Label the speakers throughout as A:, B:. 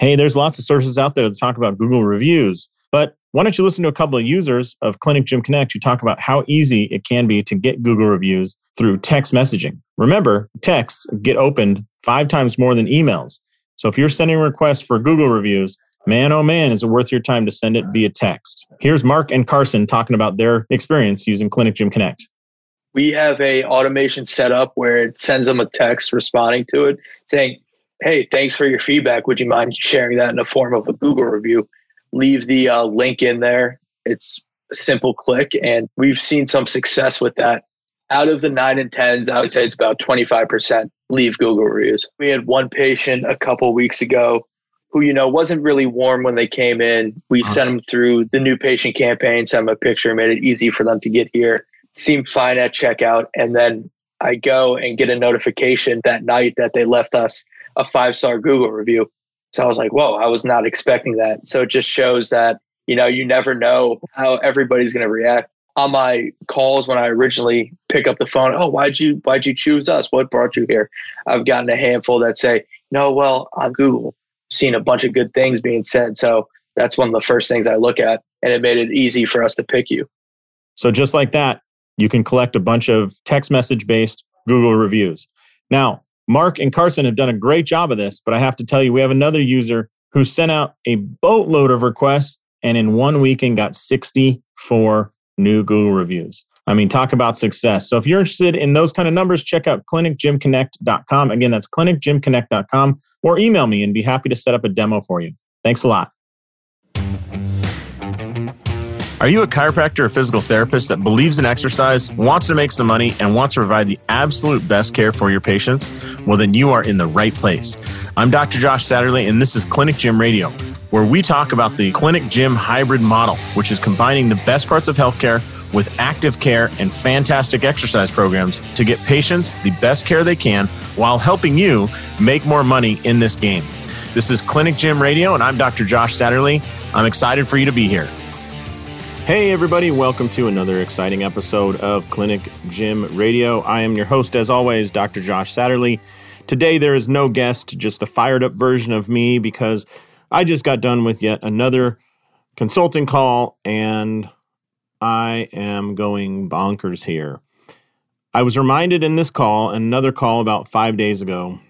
A: Hey, there's lots of sources out there that talk about Google reviews, but why don't you listen to a couple of users of Clinic Gym Connect who talk about how easy it can be to get Google reviews through text messaging? Remember, texts get opened five times more than emails. So if you're sending requests for Google reviews, man, oh man, is it worth your time to send it via text? Here's Mark and Carson talking about their experience using Clinic Gym Connect.
B: We have a automation set up where it sends them a text responding to it saying, Hey, thanks for your feedback. Would you mind sharing that in the form of a Google review? leave the uh, link in there. It's a simple click, and we've seen some success with that. Out of the nine and tens, I would say it's about 25% leave Google reviews. We had one patient a couple weeks ago who, you know, wasn't really warm when they came in. We uh-huh. sent them through the new patient campaign, sent them a picture, made it easy for them to get here. Seemed fine at checkout. And then I go and get a notification that night that they left us a five star Google review. So I was like, whoa, I was not expecting that. So it just shows that, you know, you never know how everybody's going to react. On my calls when I originally pick up the phone, oh, why'd you why'd you choose us? What brought you here? I've gotten a handful that say, no, well, on Google, seen a bunch of good things being said. So that's one of the first things I look at. And it made it easy for us to pick you.
A: So just like that, you can collect a bunch of text message based Google reviews. Now, Mark and Carson have done a great job of this, but I have to tell you, we have another user who sent out a boatload of requests and in one weekend got 64 new Google reviews. I mean, talk about success. So if you're interested in those kind of numbers, check out clinicgymconnect.com. Again, that's clinicgymconnect.com or email me and be happy to set up a demo for you. Thanks a lot. Are you a chiropractor or physical therapist that believes in exercise, wants to make some money, and wants to provide the absolute best care for your patients? Well, then you are in the right place. I'm Dr. Josh Satterley, and this is Clinic Gym Radio, where we talk about the clinic gym hybrid model, which is combining the best parts of healthcare with active care and fantastic exercise programs to get patients the best care they can while helping you make more money in this game. This is Clinic Gym Radio, and I'm Dr. Josh Satterley. I'm excited for you to be here. Hey, everybody, welcome to another exciting episode of Clinic Gym Radio. I am your host, as always, Dr. Josh Satterley. Today, there is no guest, just a fired up version of me because I just got done with yet another consulting call and I am going bonkers here. I was reminded in this call, and another call about five days ago,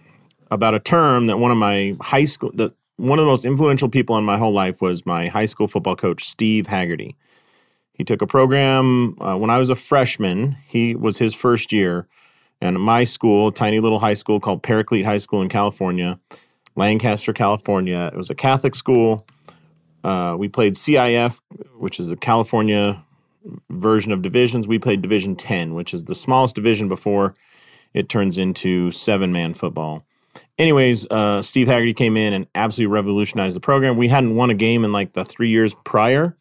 A: about a term that one of my high school, that one of the most influential people in my whole life was my high school football coach, Steve Haggerty. He took a program uh, when I was a freshman. He was his first year, and my school, tiny little high school called Paraclete High School in California, Lancaster, California. It was a Catholic school. Uh, we played CIF, which is a California version of divisions. We played Division 10, which is the smallest division before it turns into seven man football. Anyways, uh, Steve Haggerty came in and absolutely revolutionized the program. We hadn't won a game in like the three years prior.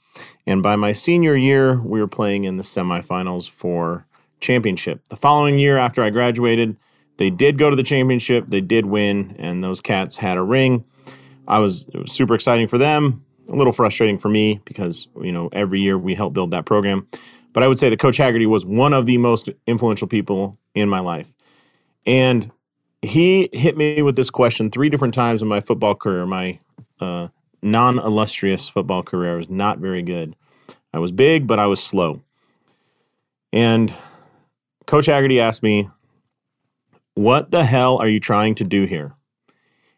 A: And by my senior year, we were playing in the semifinals for championship. The following year, after I graduated, they did go to the championship. They did win, and those cats had a ring. I was, was super exciting for them, a little frustrating for me because you know every year we help build that program. But I would say that Coach Haggerty was one of the most influential people in my life, and he hit me with this question three different times in my football career. My uh, non illustrious football career. Was not very good. I was big, but I was slow. And Coach Haggerty asked me, What the hell are you trying to do here?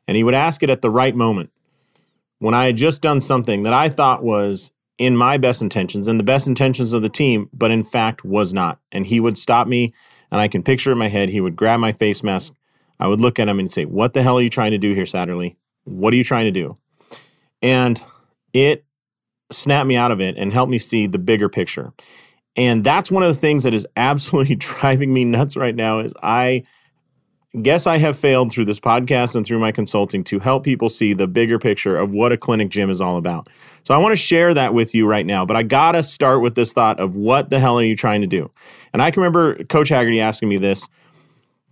A: And he would ask it at the right moment when I had just done something that I thought was in my best intentions and the best intentions of the team, but in fact was not. And he would stop me, and I can picture in my head, he would grab my face mask. I would look at him and say, What the hell are you trying to do here, Satterley? What are you trying to do? And it snapped me out of it and helped me see the bigger picture. And that's one of the things that is absolutely driving me nuts right now is I guess I have failed through this podcast and through my consulting to help people see the bigger picture of what a clinic gym is all about. So I want to share that with you right now, but I got to start with this thought of what the hell are you trying to do? And I can remember Coach Haggerty asking me this.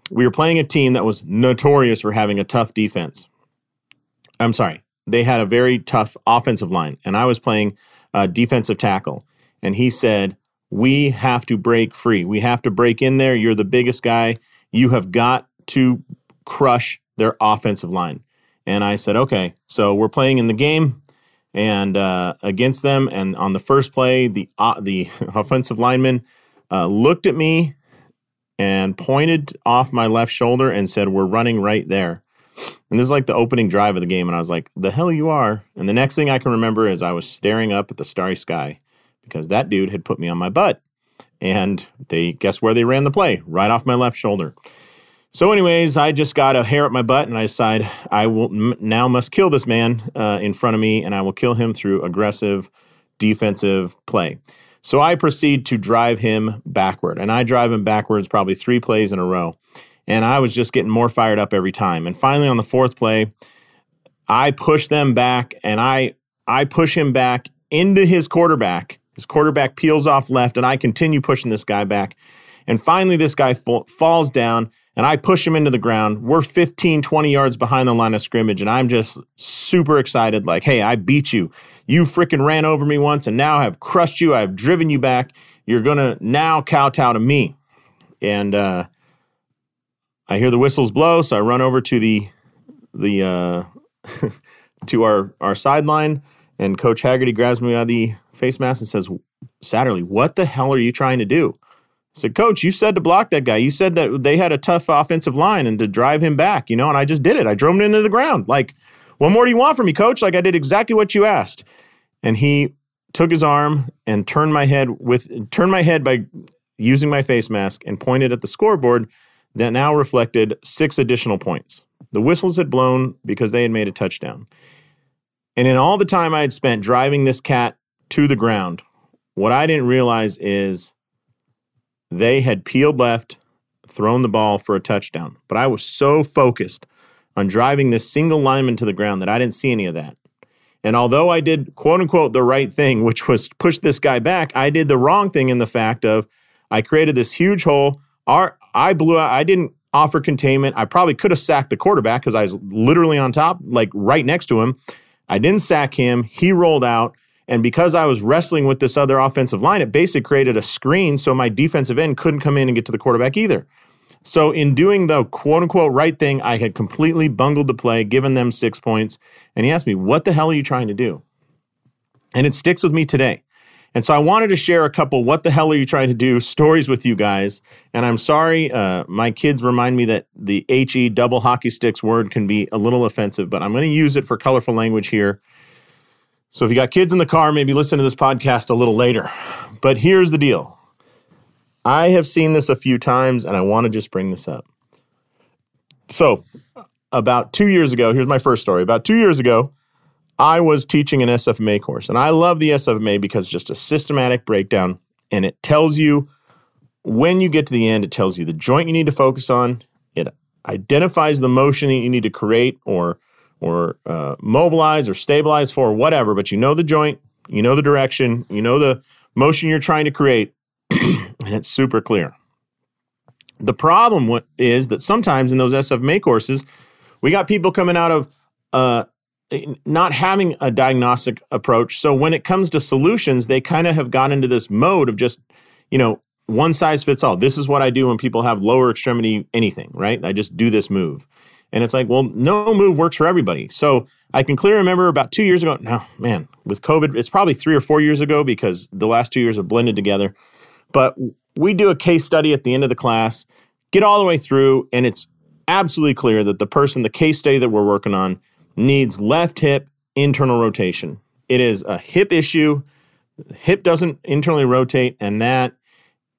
A: We were playing a team that was notorious for having a tough defense. I'm sorry, they had a very tough offensive line, and I was playing uh, defensive tackle. And he said, We have to break free. We have to break in there. You're the biggest guy. You have got to crush their offensive line. And I said, okay, so we're playing in the game and uh, against them. And on the first play, the uh, the offensive lineman uh, looked at me and pointed off my left shoulder and said, "We're running right there." And this is like the opening drive of the game, and I was like, "The hell you are!" And the next thing I can remember is I was staring up at the starry sky because that dude had put me on my butt, and they guess where they ran the play right off my left shoulder. So, anyways, I just got a hair up my butt, and I decide I will m- now must kill this man uh, in front of me, and I will kill him through aggressive defensive play. So I proceed to drive him backward, and I drive him backwards probably three plays in a row, and I was just getting more fired up every time. And finally, on the fourth play, I push them back, and I I push him back into his quarterback. His quarterback peels off left, and I continue pushing this guy back. And finally, this guy falls down and I push him into the ground. We're 15, 20 yards behind the line of scrimmage, and I'm just super excited like, hey, I beat you. You freaking ran over me once, and now I've crushed you. I've driven you back. You're going to now kowtow to me. And uh, I hear the whistles blow, so I run over to the the uh, to our our sideline, and Coach Haggerty grabs me by the face mask and says, "Satterlee, what the hell are you trying to do?" Said, Coach, you said to block that guy. You said that they had a tough offensive line and to drive him back, you know, and I just did it. I drove him into the ground. Like, what more do you want from me, coach? Like, I did exactly what you asked. And he took his arm and turned my head with turned my head by using my face mask and pointed at the scoreboard that now reflected six additional points. The whistles had blown because they had made a touchdown. And in all the time I had spent driving this cat to the ground, what I didn't realize is they had peeled left, thrown the ball for a touchdown. But I was so focused on driving this single lineman to the ground that I didn't see any of that. And although I did quote unquote the right thing, which was push this guy back, I did the wrong thing in the fact of I created this huge hole. Our, I blew out, I didn't offer containment. I probably could have sacked the quarterback because I was literally on top, like right next to him. I didn't sack him. He rolled out. And because I was wrestling with this other offensive line, it basically created a screen so my defensive end couldn't come in and get to the quarterback either. So, in doing the quote unquote right thing, I had completely bungled the play, given them six points. And he asked me, What the hell are you trying to do? And it sticks with me today. And so I wanted to share a couple what the hell are you trying to do stories with you guys. And I'm sorry, uh, my kids remind me that the HE double hockey sticks word can be a little offensive, but I'm going to use it for colorful language here. So if you got kids in the car, maybe listen to this podcast a little later. But here's the deal I have seen this a few times and I want to just bring this up. So, about two years ago, here's my first story. About two years ago, I was teaching an SFMA course, and I love the SFMA because it's just a systematic breakdown and it tells you when you get to the end, it tells you the joint you need to focus on, it identifies the motion that you need to create or or uh, mobilize or stabilize for whatever, but you know the joint, you know the direction, you know the motion you're trying to create, and it's super clear. The problem is that sometimes in those SFMA courses, we got people coming out of uh, not having a diagnostic approach. So when it comes to solutions, they kind of have gone into this mode of just, you know, one size fits all. This is what I do when people have lower extremity anything, right? I just do this move. And it's like, well, no move works for everybody. So I can clearly remember about two years ago. No, man, with COVID, it's probably three or four years ago because the last two years have blended together. But we do a case study at the end of the class, get all the way through, and it's absolutely clear that the person, the case study that we're working on, needs left hip internal rotation. It is a hip issue. hip doesn't internally rotate, and that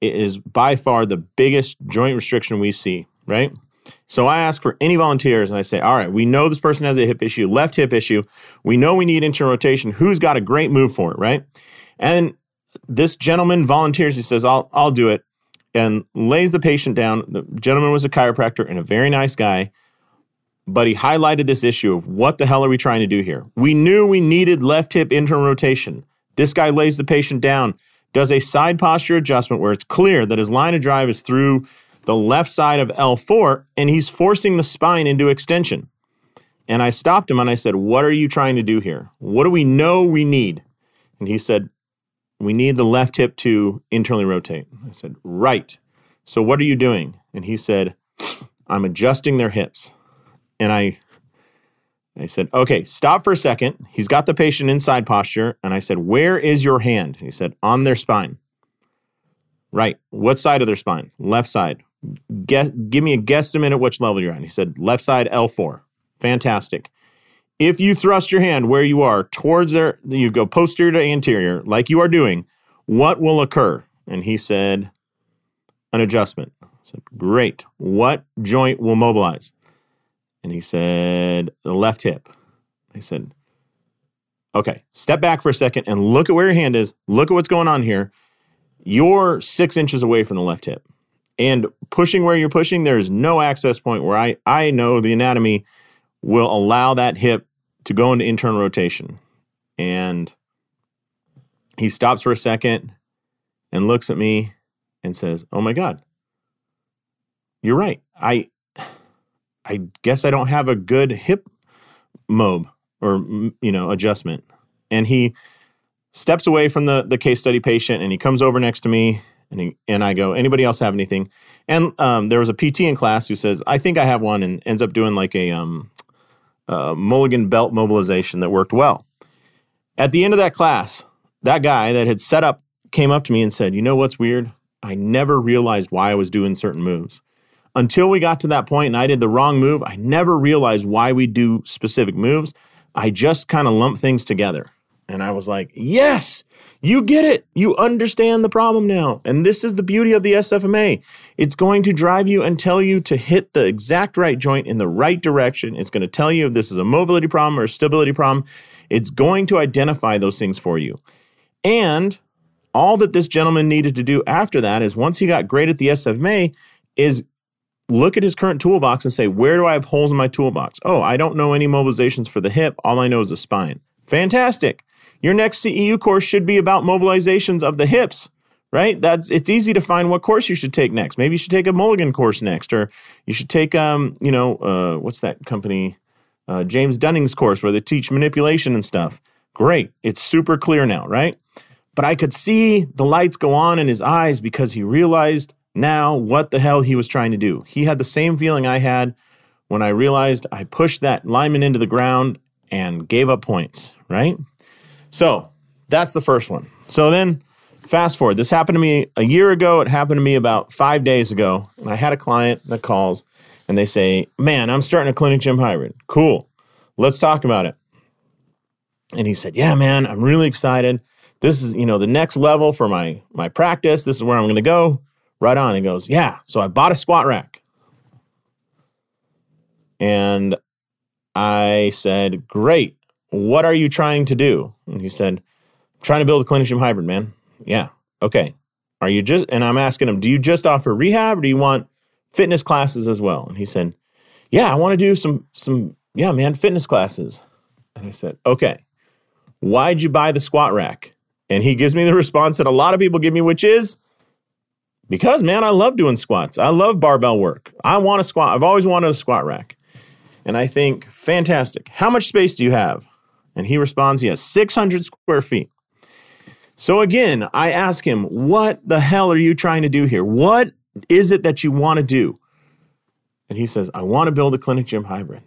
A: is by far the biggest joint restriction we see, right? So I ask for any volunteers and I say, all right, we know this person has a hip issue, left hip issue. We know we need internal rotation. Who's got a great move for it, right? And this gentleman volunteers. He says, I'll, I'll do it and lays the patient down. The gentleman was a chiropractor and a very nice guy, but he highlighted this issue of what the hell are we trying to do here? We knew we needed left hip internal rotation. This guy lays the patient down, does a side posture adjustment where it's clear that his line of drive is through the left side of L4 and he's forcing the spine into extension. And I stopped him and I said, What are you trying to do here? What do we know we need? And he said, We need the left hip to internally rotate. I said, Right. So what are you doing? And he said, I'm adjusting their hips. And I I said, okay, stop for a second. He's got the patient inside posture. And I said, where is your hand? He said, on their spine. Right. What side of their spine? Left side. Guess, give me a guesstimate at which level you're at. He said, left side L4. Fantastic. If you thrust your hand where you are towards there, you go posterior to anterior, like you are doing, what will occur? And he said, an adjustment. I said, great. What joint will mobilize? And he said, the left hip. I said, okay, step back for a second and look at where your hand is. Look at what's going on here. You're six inches away from the left hip. And pushing where you're pushing, there's no access point where I, I know the anatomy will allow that hip to go into internal rotation. And he stops for a second and looks at me and says, "Oh my god. You're right. I I guess I don't have a good hip mob or you know adjustment." And he steps away from the the case study patient and he comes over next to me and he, and I go, "Anybody else have anything?" And um, there was a PT in class who says, "I think I have one," and ends up doing like a um, uh, Mulligan belt mobilization that worked well. At the end of that class, that guy that had set up came up to me and said, You know what's weird? I never realized why I was doing certain moves. Until we got to that point and I did the wrong move, I never realized why we do specific moves. I just kind of lump things together. And I was like, Yes, you get it. You understand the problem now. And this is the beauty of the SFMA. It's going to drive you and tell you to hit the exact right joint in the right direction. It's going to tell you if this is a mobility problem or a stability problem. It's going to identify those things for you. And all that this gentleman needed to do after that is once he got great at the SFMA, is look at his current toolbox and say, where do I have holes in my toolbox? Oh, I don't know any mobilizations for the hip. All I know is the spine. Fantastic. Your next CEU course should be about mobilizations of the hips, right? That's it's easy to find what course you should take next. Maybe you should take a Mulligan course next, or you should take um, you know, uh, what's that company? Uh, James Dunning's course where they teach manipulation and stuff. Great. It's super clear now, right? But I could see the lights go on in his eyes because he realized now what the hell he was trying to do. He had the same feeling I had when I realized I pushed that lineman into the ground and gave up points, right? So that's the first one. So then fast forward. This happened to me a year ago. It happened to me about five days ago. And I had a client that calls and they say, Man, I'm starting a clinic gym hybrid. Cool. Let's talk about it. And he said, Yeah, man, I'm really excited. This is, you know, the next level for my my practice. This is where I'm gonna go. Right on. He goes, Yeah. So I bought a squat rack. And I said, Great what are you trying to do? And he said, I'm trying to build a clinic gym hybrid, man. Yeah. Okay. Are you just, and I'm asking him, do you just offer rehab or do you want fitness classes as well? And he said, yeah, I want to do some, some, yeah, man, fitness classes. And I said, okay, why'd you buy the squat rack? And he gives me the response that a lot of people give me, which is, because man, I love doing squats. I love barbell work. I want a squat. I've always wanted a squat rack. And I think, fantastic. How much space do you have? And he responds, he has 600 square feet. So again, I ask him, what the hell are you trying to do here? What is it that you want to do? And he says, I want to build a clinic gym hybrid.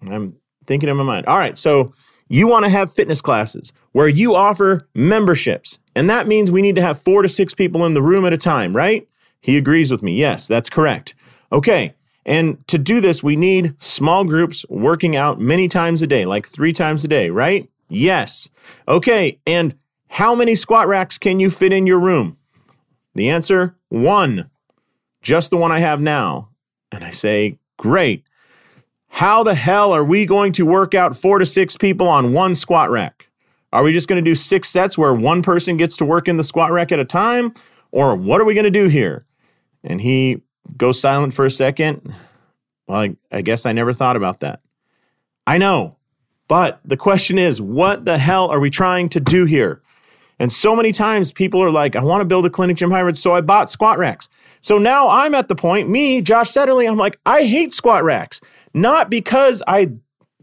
A: And I'm thinking in my mind, all right, so you want to have fitness classes where you offer memberships. And that means we need to have four to six people in the room at a time, right? He agrees with me. Yes, that's correct. Okay, and to do this, we need small groups working out many times a day, like three times a day, right? Yes. Okay. And how many squat racks can you fit in your room? The answer one, just the one I have now. And I say, great. How the hell are we going to work out four to six people on one squat rack? Are we just going to do six sets where one person gets to work in the squat rack at a time? Or what are we going to do here? And he go silent for a second. Well, I, I guess I never thought about that. I know, but the question is, what the hell are we trying to do here? And so many times people are like, I want to build a clinic gym hybrid, so I bought squat racks. So now I'm at the point, me, Josh Satterley, I'm like, I hate squat racks. Not because I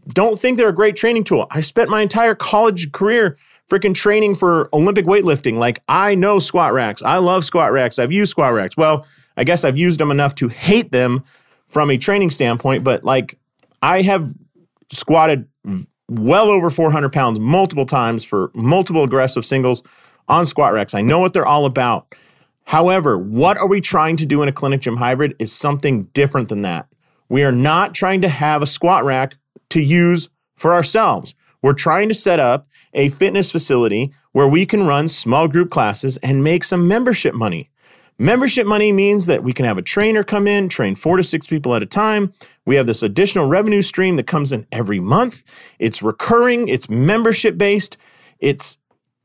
A: don't think they're a great training tool. I spent my entire college career freaking training for Olympic weightlifting. Like, I know squat racks. I love squat racks. I've used squat racks. Well, I guess I've used them enough to hate them from a training standpoint, but like I have squatted well over 400 pounds multiple times for multiple aggressive singles on squat racks. I know what they're all about. However, what are we trying to do in a clinic gym hybrid is something different than that. We are not trying to have a squat rack to use for ourselves. We're trying to set up a fitness facility where we can run small group classes and make some membership money. Membership money means that we can have a trainer come in, train four to six people at a time. We have this additional revenue stream that comes in every month. It's recurring, it's membership based, it's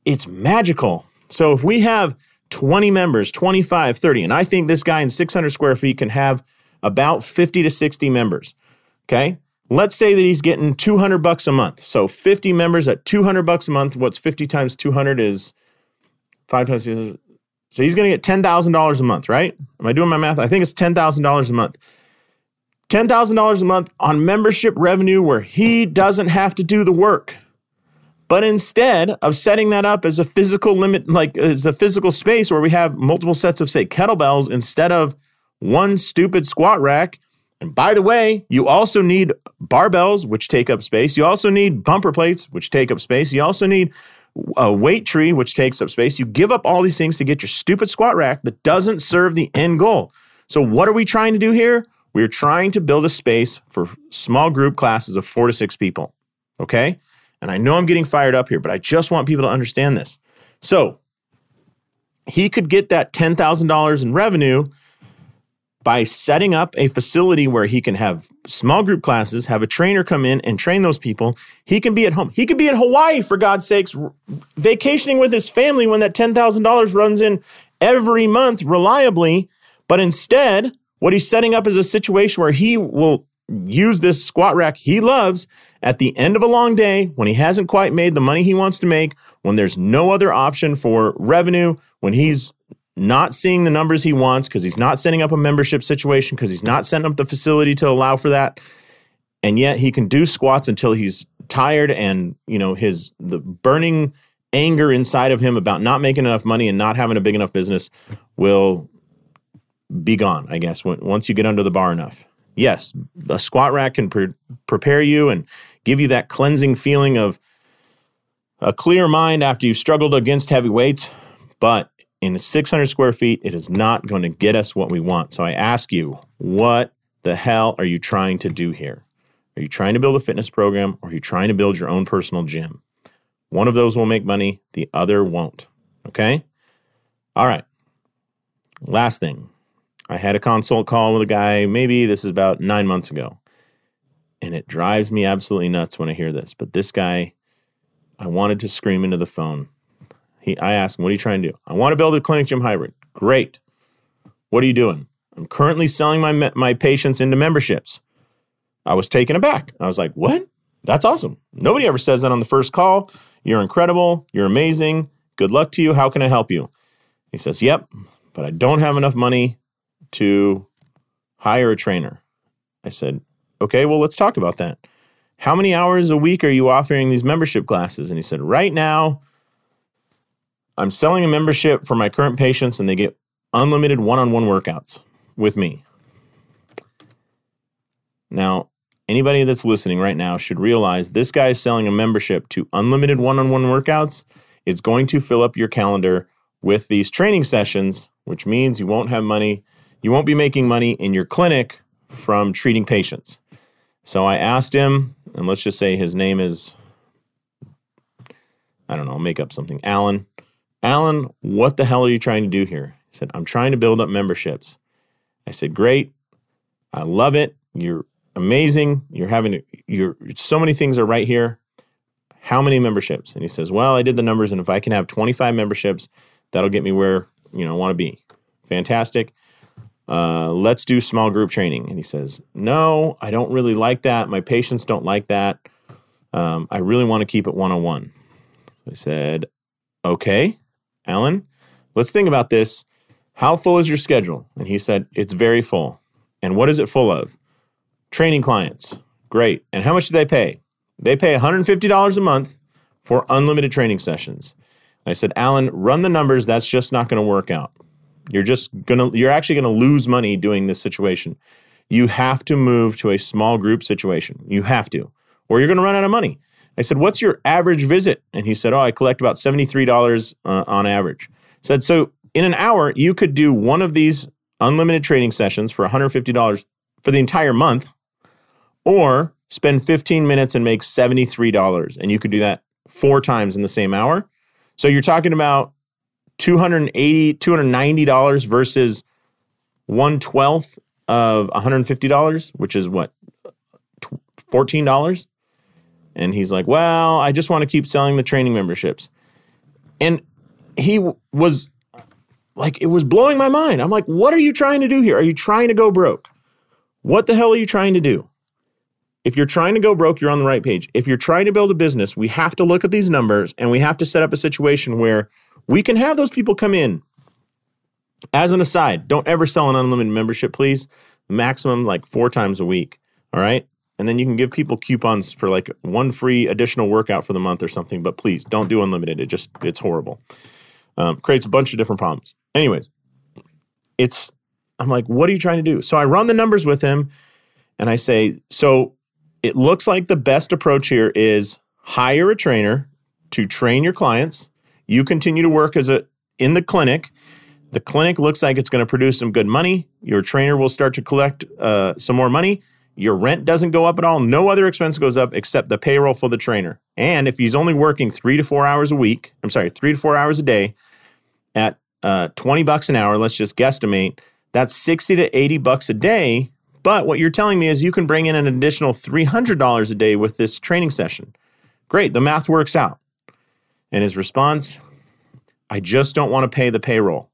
A: it's magical. So if we have 20 members, 25, 30, and I think this guy in 600 square feet can have about 50 to 60 members. Okay? Let's say that he's getting 200 bucks a month. So 50 members at 200 bucks a month. What's 50 times 200 is 5 times so he's going to get $10,000 a month, right? Am I doing my math? I think it's $10,000 a month. $10,000 a month on membership revenue where he doesn't have to do the work. But instead of setting that up as a physical limit, like as a physical space where we have multiple sets of, say, kettlebells instead of one stupid squat rack. And by the way, you also need barbells, which take up space. You also need bumper plates, which take up space. You also need a weight tree, which takes up space. You give up all these things to get your stupid squat rack that doesn't serve the end goal. So, what are we trying to do here? We're trying to build a space for small group classes of four to six people. Okay? And I know I'm getting fired up here, but I just want people to understand this. So, he could get that $10,000 in revenue by setting up a facility where he can have small group classes, have a trainer come in and train those people. He can be at home. He could be in Hawaii, for God's sakes, vacationing with his family when that $10,000 runs in every month reliably. But instead, what he's setting up is a situation where he will use this squat rack he loves at the end of a long day when he hasn't quite made the money he wants to make, when there's no other option for revenue, when he's not seeing the numbers he wants because he's not setting up a membership situation because he's not setting up the facility to allow for that. And yet he can do squats until he's tired and you know his the burning anger inside of him about not making enough money and not having a big enough business will be gone i guess once you get under the bar enough. Yes a squat rack can pre- prepare you and give you that cleansing feeling of a clear mind after you've struggled against heavy weights but in 600 square feet, it is not going to get us what we want. So I ask you, what the hell are you trying to do here? Are you trying to build a fitness program or are you trying to build your own personal gym? One of those will make money, the other won't. Okay? All right. Last thing. I had a consult call with a guy, maybe this is about nine months ago. And it drives me absolutely nuts when I hear this. But this guy, I wanted to scream into the phone. He, I asked him, What are you trying to do? I want to build a clinic gym hybrid. Great. What are you doing? I'm currently selling my, my patients into memberships. I was taken aback. I was like, What? That's awesome. Nobody ever says that on the first call. You're incredible. You're amazing. Good luck to you. How can I help you? He says, Yep, but I don't have enough money to hire a trainer. I said, Okay, well, let's talk about that. How many hours a week are you offering these membership classes? And he said, Right now, I'm selling a membership for my current patients and they get unlimited one on one workouts with me. Now, anybody that's listening right now should realize this guy is selling a membership to unlimited one on one workouts. It's going to fill up your calendar with these training sessions, which means you won't have money. You won't be making money in your clinic from treating patients. So I asked him, and let's just say his name is, I don't know, I'll make up something, Alan. Alan, what the hell are you trying to do here? He said, I'm trying to build up memberships. I said, Great. I love it. You're amazing. You're having, you're, so many things are right here. How many memberships? And he says, Well, I did the numbers, and if I can have 25 memberships, that'll get me where, you know, I want to be. Fantastic. Uh, let's do small group training. And he says, No, I don't really like that. My patients don't like that. Um, I really want to keep it one on one. I said, Okay. Alan, let's think about this. How full is your schedule? And he said, It's very full. And what is it full of? Training clients. Great. And how much do they pay? They pay $150 a month for unlimited training sessions. I said, Alan, run the numbers. That's just not going to work out. You're just going to, you're actually going to lose money doing this situation. You have to move to a small group situation. You have to. or you're going to run out of money. I said, What's your average visit? And he said, Oh, I collect about $73 uh, on average. I said, So in an hour, you could do one of these unlimited training sessions for $150 for the entire month, or spend 15 minutes and make $73. And you could do that four times in the same hour. So you're talking about $280, $290 versus one twelfth of $150, which is what, $14? And he's like, Well, I just want to keep selling the training memberships. And he was like, it was blowing my mind. I'm like, What are you trying to do here? Are you trying to go broke? What the hell are you trying to do? If you're trying to go broke, you're on the right page. If you're trying to build a business, we have to look at these numbers and we have to set up a situation where we can have those people come in. As an aside, don't ever sell an unlimited membership, please. Maximum like four times a week. All right and then you can give people coupons for like one free additional workout for the month or something. But please don't do unlimited. It just it's horrible. Um, creates a bunch of different problems. Anyways, it's I'm like, what are you trying to do? So I run the numbers with him, and I say, so it looks like the best approach here is hire a trainer to train your clients. You continue to work as a in the clinic. The clinic looks like it's going to produce some good money. Your trainer will start to collect uh, some more money your rent doesn't go up at all. No other expense goes up except the payroll for the trainer. And if he's only working three to four hours a week, I'm sorry, three to four hours a day at uh, 20 bucks an hour, let's just guesstimate, that's 60 to 80 bucks a day. But what you're telling me is you can bring in an additional $300 a day with this training session. Great, the math works out. And his response, I just don't want to pay the payroll.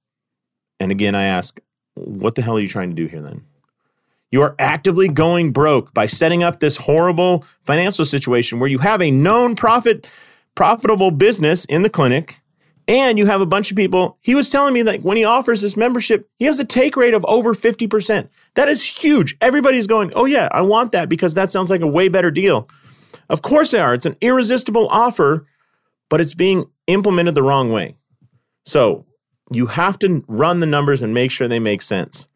A: And again, I ask, what the hell are you trying to do here then? You are actively going broke by setting up this horrible financial situation where you have a known profit profitable business in the clinic and you have a bunch of people. He was telling me that when he offers this membership, he has a take rate of over 50%. That is huge. Everybody's going, "Oh yeah, I want that because that sounds like a way better deal." Of course they are. It's an irresistible offer, but it's being implemented the wrong way. So, you have to run the numbers and make sure they make sense.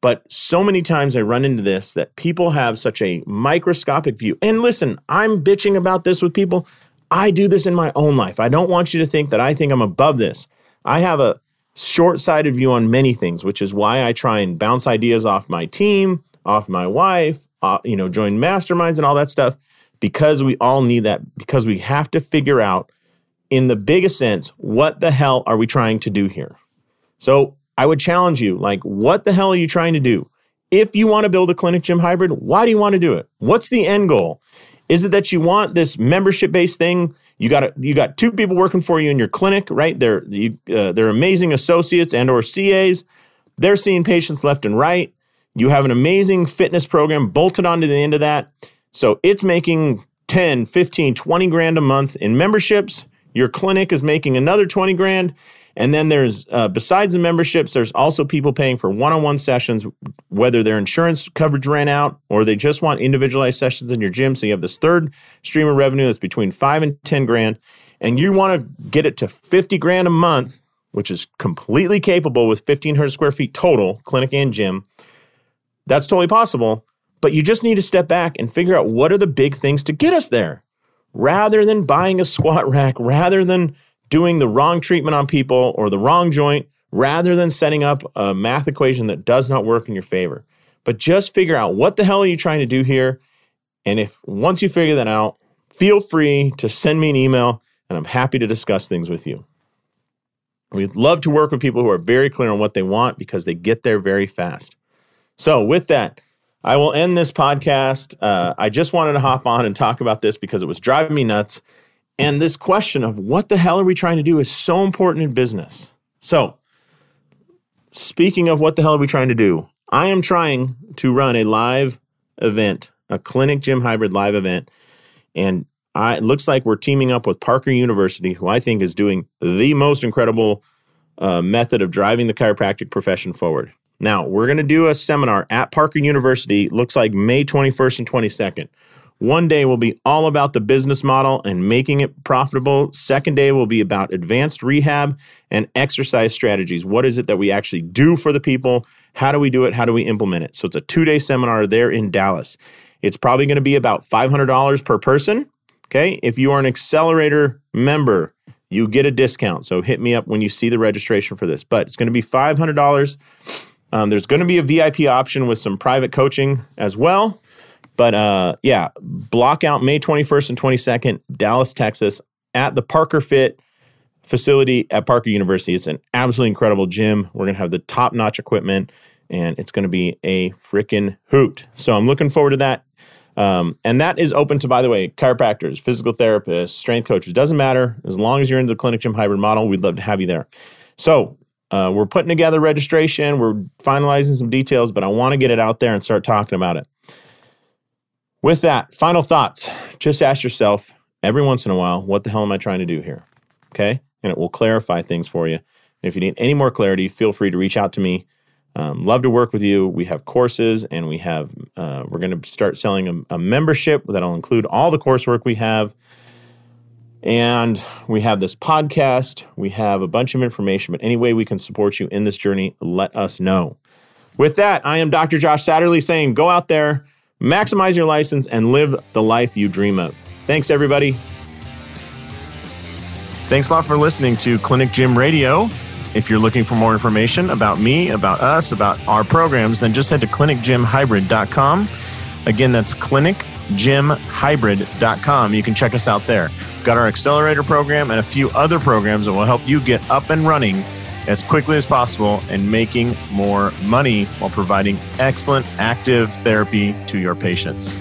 A: But so many times I run into this that people have such a microscopic view. And listen, I'm bitching about this with people. I do this in my own life. I don't want you to think that I think I'm above this. I have a short sighted view on many things, which is why I try and bounce ideas off my team, off my wife, uh, you know, join masterminds and all that stuff, because we all need that, because we have to figure out, in the biggest sense, what the hell are we trying to do here? So I would challenge you like, what the hell are you trying to do? If you want to build a clinic gym hybrid, why do you want to do it? What's the end goal? Is it that you want this membership based thing? You got you got two people working for you in your clinic, right? They're you, uh, they're amazing associates and or CAs. They're seeing patients left and right. You have an amazing fitness program bolted onto the end of that. So it's making 10, 15, 20 grand a month in memberships. Your clinic is making another 20 grand and then there's, uh, besides the memberships, there's also people paying for one on one sessions, whether their insurance coverage ran out or they just want individualized sessions in your gym. So you have this third stream of revenue that's between five and 10 grand. And you want to get it to 50 grand a month, which is completely capable with 1,500 square feet total, clinic and gym. That's totally possible. But you just need to step back and figure out what are the big things to get us there rather than buying a squat rack, rather than doing the wrong treatment on people or the wrong joint rather than setting up a math equation that does not work in your favor. But just figure out what the hell are you trying to do here? And if once you figure that out, feel free to send me an email and I'm happy to discuss things with you. We'd love to work with people who are very clear on what they want because they get there very fast. So, with that, I will end this podcast. Uh, I just wanted to hop on and talk about this because it was driving me nuts. And this question of what the hell are we trying to do is so important in business. So, speaking of what the hell are we trying to do, I am trying to run a live event, a clinic gym hybrid live event. And I, it looks like we're teaming up with Parker University, who I think is doing the most incredible uh, method of driving the chiropractic profession forward. Now, we're going to do a seminar at Parker University, looks like May 21st and 22nd. One day will be all about the business model and making it profitable. Second day will be about advanced rehab and exercise strategies. What is it that we actually do for the people? How do we do it? How do we implement it? So it's a two day seminar there in Dallas. It's probably going to be about $500 per person. Okay. If you are an accelerator member, you get a discount. So hit me up when you see the registration for this. But it's going to be $500. Um, there's going to be a VIP option with some private coaching as well. But uh, yeah, block out May 21st and 22nd, Dallas, Texas, at the Parker Fit facility at Parker University. It's an absolutely incredible gym. We're going to have the top notch equipment and it's going to be a freaking hoot. So I'm looking forward to that. Um, and that is open to, by the way, chiropractors, physical therapists, strength coaches. Doesn't matter. As long as you're in the clinic gym hybrid model, we'd love to have you there. So uh, we're putting together registration. We're finalizing some details, but I want to get it out there and start talking about it. With that, final thoughts. Just ask yourself every once in a while, what the hell am I trying to do here? Okay. And it will clarify things for you. If you need any more clarity, feel free to reach out to me. Um, love to work with you. We have courses, and we have uh, we're going to start selling a, a membership that'll include all the coursework we have. And we have this podcast. We have a bunch of information, but any way we can support you in this journey, let us know. With that, I am Dr. Josh Satterley saying go out there, maximize your license, and live the life you dream of. Thanks, everybody.
C: Thanks a lot for listening to Clinic Gym Radio. If you're looking for more information about me, about us, about our programs, then just head to clinicgymhybrid.com. Again, that's clinicgymhybrid.com. You can check us out there. We've got our accelerator program and a few other programs that will help you get up and running as quickly as possible and making more money while providing excellent active therapy to your patients.